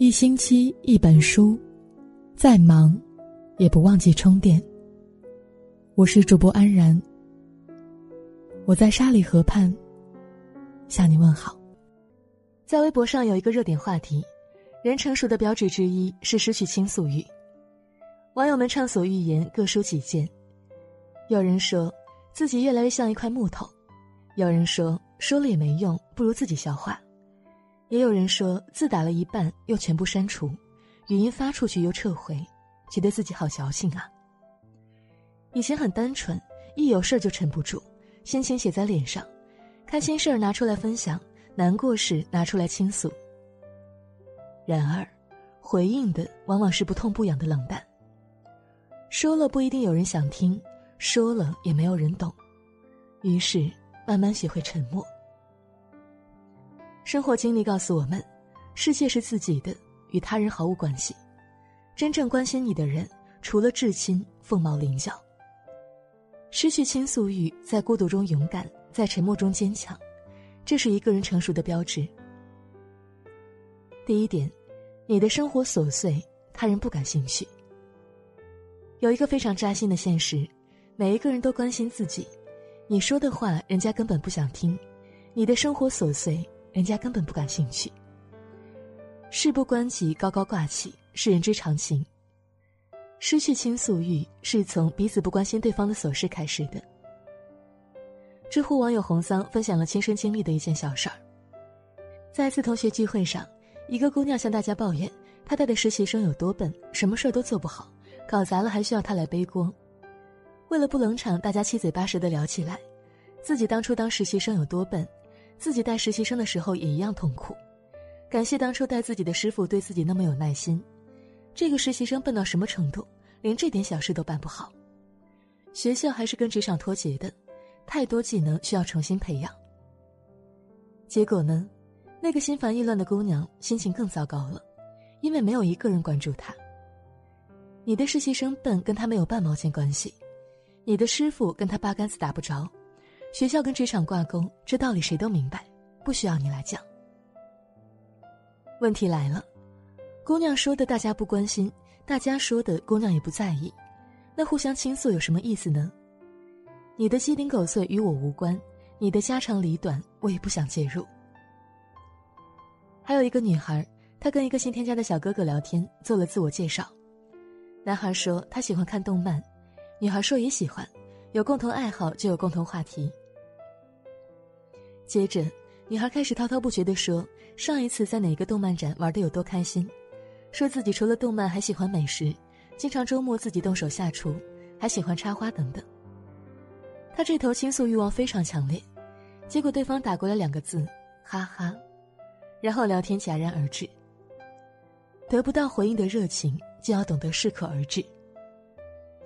一星期一本书，再忙也不忘记充电。我是主播安然，我在沙里河畔向你问好。在微博上有一个热点话题：人成熟的标志之一是失去倾诉欲。网友们畅所欲言，各抒己见。有人说自己越来越像一块木头，有人说说了也没用，不如自己消化。也有人说字打了一半又全部删除，语音发出去又撤回，觉得自己好矫情啊。以前很单纯，一有事儿就沉不住，心情写在脸上，开心事儿拿出来分享，难过事拿出来倾诉。然而，回应的往往是不痛不痒的冷淡。说了不一定有人想听，说了也没有人懂，于是慢慢学会沉默。生活经历告诉我们，世界是自己的，与他人毫无关系。真正关心你的人，除了至亲，凤毛麟角。失去倾诉欲，在孤独中勇敢，在沉默中坚强，这是一个人成熟的标志。第一点，你的生活琐碎，他人不感兴趣。有一个非常扎心的现实，每一个人都关心自己，你说的话，人家根本不想听；你的生活琐碎。人家根本不感兴趣。事不关己，高高挂起是人之常情。失去倾诉欲，是从彼此不关心对方的琐事开始的。知乎网友红桑分享了亲身经历的一件小事儿。在一次同学聚会上，一个姑娘向大家抱怨，她带的实习生有多笨，什么事儿都做不好，搞砸了还需要她来背锅。为了不冷场，大家七嘴八舌的聊起来，自己当初当实习生有多笨。自己带实习生的时候也一样痛苦，感谢当初带自己的师傅对自己那么有耐心。这个实习生笨到什么程度，连这点小事都办不好。学校还是跟职场脱节的，太多技能需要重新培养。结果呢，那个心烦意乱的姑娘心情更糟糕了，因为没有一个人关注她。你的实习生笨跟他没有半毛钱关系，你的师傅跟他八竿子打不着。学校跟职场挂钩，这道理谁都明白，不需要你来讲。问题来了，姑娘说的大家不关心，大家说的姑娘也不在意，那互相倾诉有什么意思呢？你的鸡零狗碎与我无关，你的家长里短我也不想介入。还有一个女孩，她跟一个新添加的小哥哥聊天，做了自我介绍。男孩说他喜欢看动漫，女孩说也喜欢。有共同爱好就有共同话题。接着，女孩开始滔滔不绝地说上一次在哪个动漫展玩的有多开心，说自己除了动漫还喜欢美食，经常周末自己动手下厨，还喜欢插花等等。她这头倾诉欲望非常强烈，结果对方打过来两个字：哈哈，然后聊天戛然而止。得不到回应的热情，就要懂得适可而止。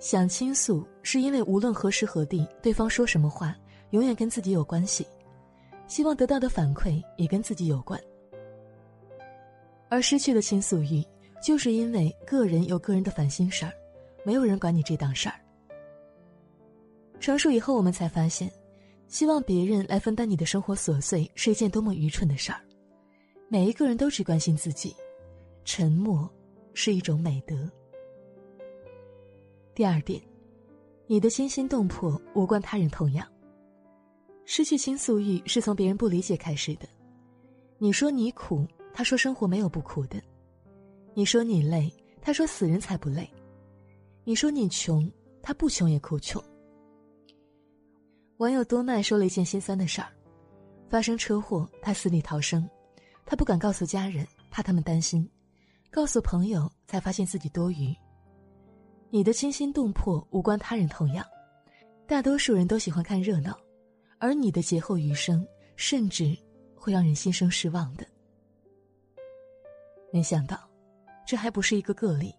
想倾诉，是因为无论何时何地，对方说什么话，永远跟自己有关系，希望得到的反馈也跟自己有关。而失去的倾诉欲，就是因为个人有个人的烦心事儿，没有人管你这档事儿。成熟以后，我们才发现，希望别人来分担你的生活琐碎，是一件多么愚蠢的事儿。每一个人都只关心自己，沉默是一种美德。第二点，你的惊心动魄无关他人痛痒。失去倾诉欲是从别人不理解开始的。你说你苦，他说生活没有不苦的；你说你累，他说死人才不累；你说你穷，他不穷也哭穷。网友多麦说了一件心酸的事儿：发生车祸，他死里逃生，他不敢告诉家人，怕他们担心；告诉朋友，才发现自己多余。你的惊心动魄无关他人痛痒，大多数人都喜欢看热闹，而你的劫后余生甚至会让人心生失望的。没想到，这还不是一个个例。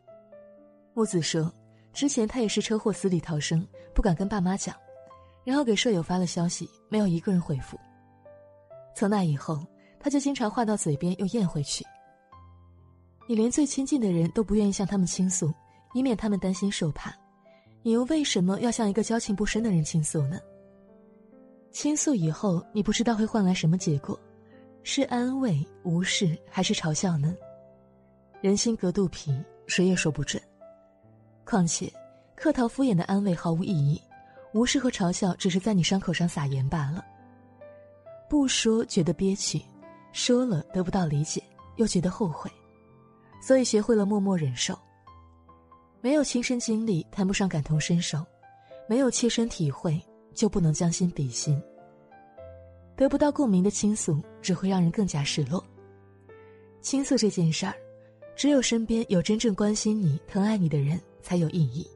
木子说，之前他也是车祸死里逃生，不敢跟爸妈讲，然后给舍友发了消息，没有一个人回复。从那以后，他就经常话到嘴边又咽回去。你连最亲近的人都不愿意向他们倾诉。以免他们担心受怕，你又为什么要向一个交情不深的人倾诉呢？倾诉以后，你不知道会换来什么结果，是安慰、无视还是嘲笑呢？人心隔肚皮，谁也说不准。况且，客套敷衍的安慰毫无意义，无视和嘲笑只是在你伤口上撒盐罢了。不说觉得憋屈，说了得不到理解又觉得后悔，所以学会了默默忍受。没有亲身经历，谈不上感同身受；没有切身体会，就不能将心比心。得不到共鸣的倾诉，只会让人更加失落。倾诉这件事儿，只有身边有真正关心你、疼爱你的人才有意义。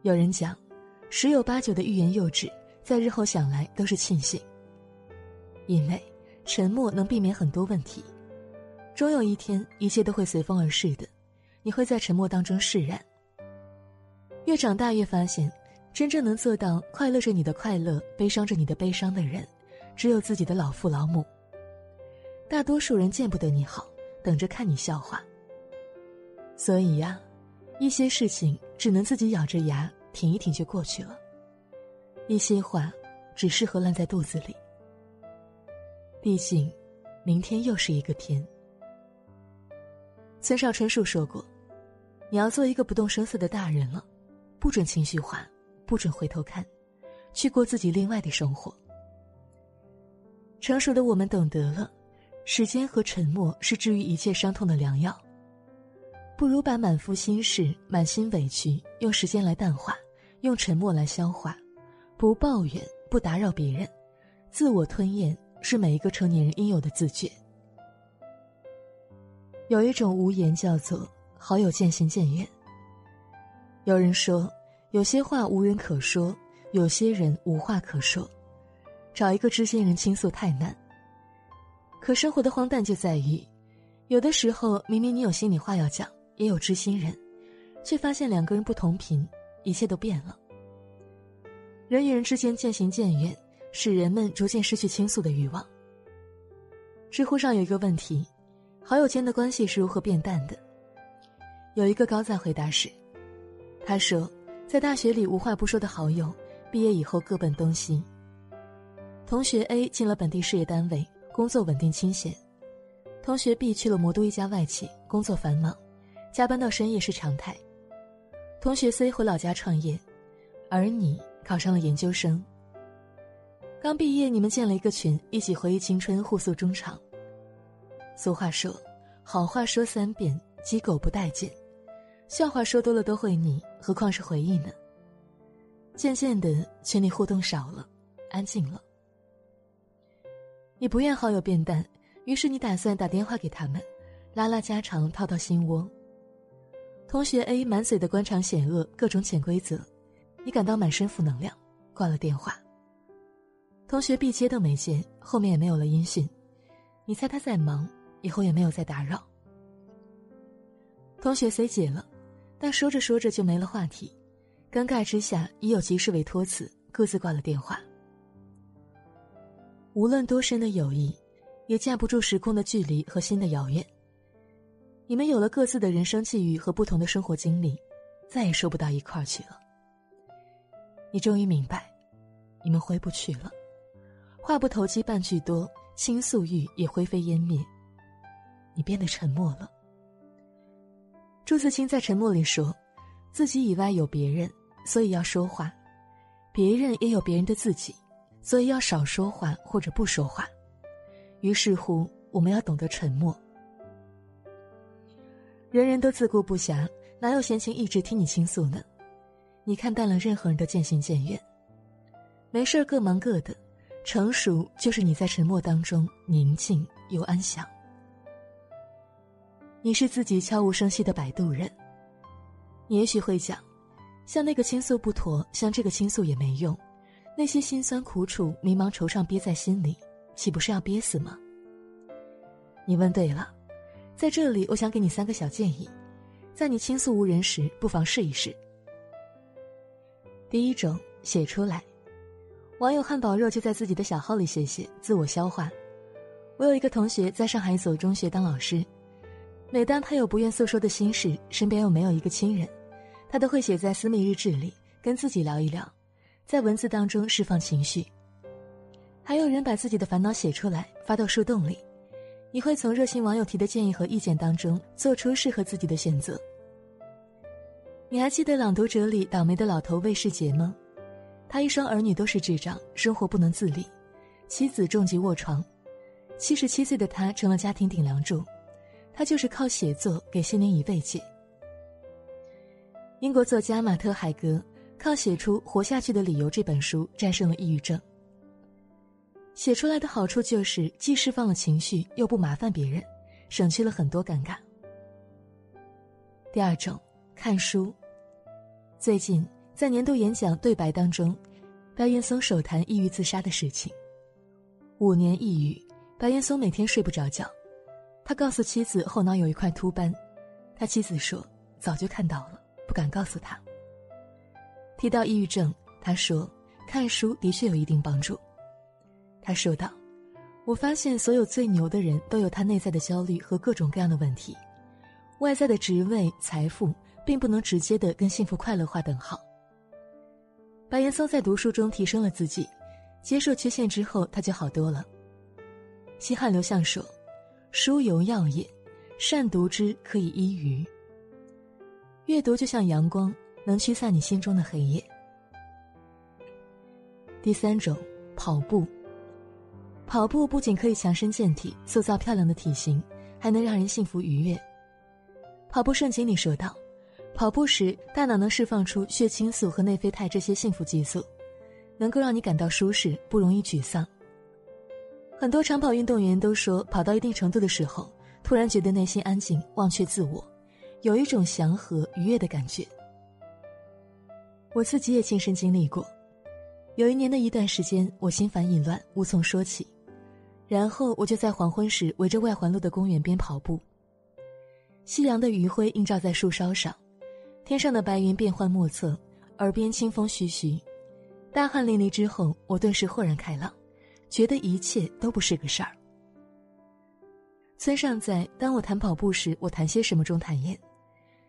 有人讲，十有八九的欲言又止，在日后想来都是庆幸。因为沉默能避免很多问题，终有一天，一切都会随风而逝的。你会在沉默当中释然。越长大越发现，真正能做到快乐着你的快乐，悲伤着你的悲伤的人，只有自己的老父老母。大多数人见不得你好，等着看你笑话。所以呀，一些事情只能自己咬着牙挺一挺就过去了。一些话，只适合烂在肚子里。毕竟，明天又是一个天。村上春树说过。你要做一个不动声色的大人了，不准情绪化，不准回头看，去过自己另外的生活。成熟的我们懂得了，时间和沉默是治愈一切伤痛的良药。不如把满腹心事、满心委屈用时间来淡化，用沉默来消化，不抱怨，不打扰别人，自我吞咽是每一个成年人应有的自觉。有一种无言叫做。好友渐行渐远。有人说，有些话无人可说，有些人无话可说，找一个知心人倾诉太难。可生活的荒诞就在于，有的时候明明你有心里话要讲，也有知心人，却发现两个人不同频，一切都变了。人与人之间渐行渐远，使人们逐渐失去倾诉的欲望。知乎上有一个问题：好友间的关系是如何变淡的？有一个高赞回答是：“他说，在大学里无话不说的好友，毕业以后各奔东西。同学 A 进了本地事业单位，工作稳定清闲；同学 B 去了魔都一家外企，工作繁忙，加班到深夜是常态；同学 C 回老家创业，而你考上了研究生。刚毕业，你们建了一个群，一起回忆青春，互诉衷肠。俗话说，好话说三遍，鸡狗不待见。”笑话说多了都会腻，何况是回忆呢？渐渐的，群里互动少了，安静了。你不愿好友变淡，于是你打算打电话给他们，拉拉家常，套套心窝。同学 A 满嘴的官场险恶，各种潜规则，你感到满身负能量，挂了电话。同学 B 接都没接，后面也没有了音讯，你猜他在忙，以后也没有再打扰。同学 C 解了。但说着说着就没了话题，尴尬之下已有急事为托辞，各自挂了电话。无论多深的友谊，也架不住时空的距离和心的遥远。你们有了各自的人生际遇和不同的生活经历，再也说不到一块儿去了。你终于明白，你们回不去了。话不投机半句多，倾诉欲也灰飞烟灭。你变得沉默了。朱自清在《沉默》里说：“自己以外有别人，所以要说话；别人也有别人的自己，所以要少说话或者不说话。于是乎，我们要懂得沉默。人人都自顾不暇，哪有闲情一直听你倾诉呢？你看淡了任何人的渐行渐远，没事各忙各的。成熟就是你在沉默当中宁静又安详。”你是自己悄无声息的摆渡人。你也许会讲，像那个倾诉不妥，像这个倾诉也没用，那些辛酸苦楚、迷茫惆怅憋在心里，岂不是要憋死吗？你问对了，在这里我想给你三个小建议，在你倾诉无人时，不妨试一试。第一种，写出来。网友汉堡肉就在自己的小号里写写，自我消化。我有一个同学在上海一所中学当老师。每当他有不愿诉说的心事，身边又没有一个亲人，他都会写在私密日志里，跟自己聊一聊，在文字当中释放情绪。还有人把自己的烦恼写出来，发到树洞里，你会从热心网友提的建议和意见当中做出适合自己的选择。你还记得《朗读者》里倒霉的老头魏世杰吗？他一双儿女都是智障，生活不能自理，妻子重疾卧床，七十七岁的他成了家庭顶梁柱，他就是靠写作给心灵以慰藉。英国作家马特·海格靠写出《活下去的理由》这本书战胜了抑郁症。写出来的好处就是既释放了情绪，又不麻烦别人，省去了很多尴尬。第二种，看书。最近在年度演讲对白当中，白岩松首谈抑郁自杀的事情。五年抑郁，白岩松每天睡不着觉，他告诉妻子后脑有一块秃斑，他妻子说早就看到了，不敢告诉他。提到抑郁症，他说看书的确有一定帮助。他说道：“我发现所有最牛的人都有他内在的焦虑和各种各样的问题，外在的职位、财富并不能直接的跟幸福快乐画等号。”白岩松在读书中提升了自己，接受缺陷之后，他就好多了。西汉刘向说：“书犹药也，善读之可以医愚。”阅读就像阳光，能驱散你心中的黑夜。第三种，跑步。跑步不仅可以强身健体、塑造漂亮的体型，还能让人幸福愉悦。跑步圣经里说道：“跑步时，大脑能释放出血清素和内啡肽这些幸福激素，能够让你感到舒适，不容易沮丧。”很多长跑运动员都说，跑到一定程度的时候，突然觉得内心安静，忘却自我，有一种祥和愉悦的感觉。我自己也亲身经历过，有一年的一段时间，我心烦意乱，无从说起。然后我就在黄昏时围着外环路的公园边跑步。夕阳的余晖映照在树梢上，天上的白云变幻莫测，耳边清风徐徐，大汗淋漓之后，我顿时豁然开朗，觉得一切都不是个事儿。村上在《当我谈跑步时，我谈些什么》中坦言，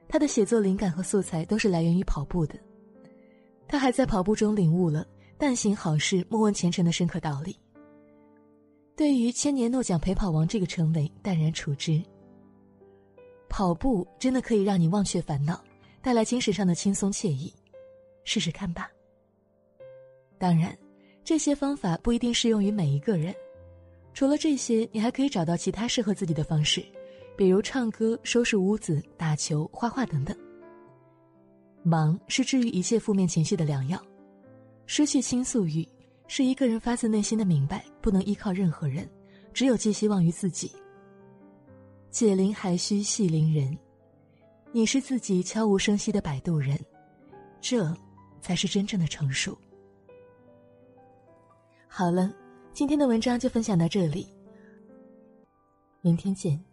他的写作灵感和素材都是来源于跑步的。他还在跑步中领悟了“但行好事，莫问前程”的深刻道理。对于千年诺奖陪跑王这个称谓淡然处之。跑步真的可以让你忘却烦恼，带来精神上的轻松惬意，试试看吧。当然，这些方法不一定适用于每一个人。除了这些，你还可以找到其他适合自己的方式，比如唱歌、收拾屋子、打球、画画等等。忙是治愈一切负面情绪的良药，失去倾诉欲。是一个人发自内心的明白，不能依靠任何人，只有寄希望于自己。解铃还须系铃人，你是自己悄无声息的摆渡人，这才是真正的成熟。好了，今天的文章就分享到这里，明天见。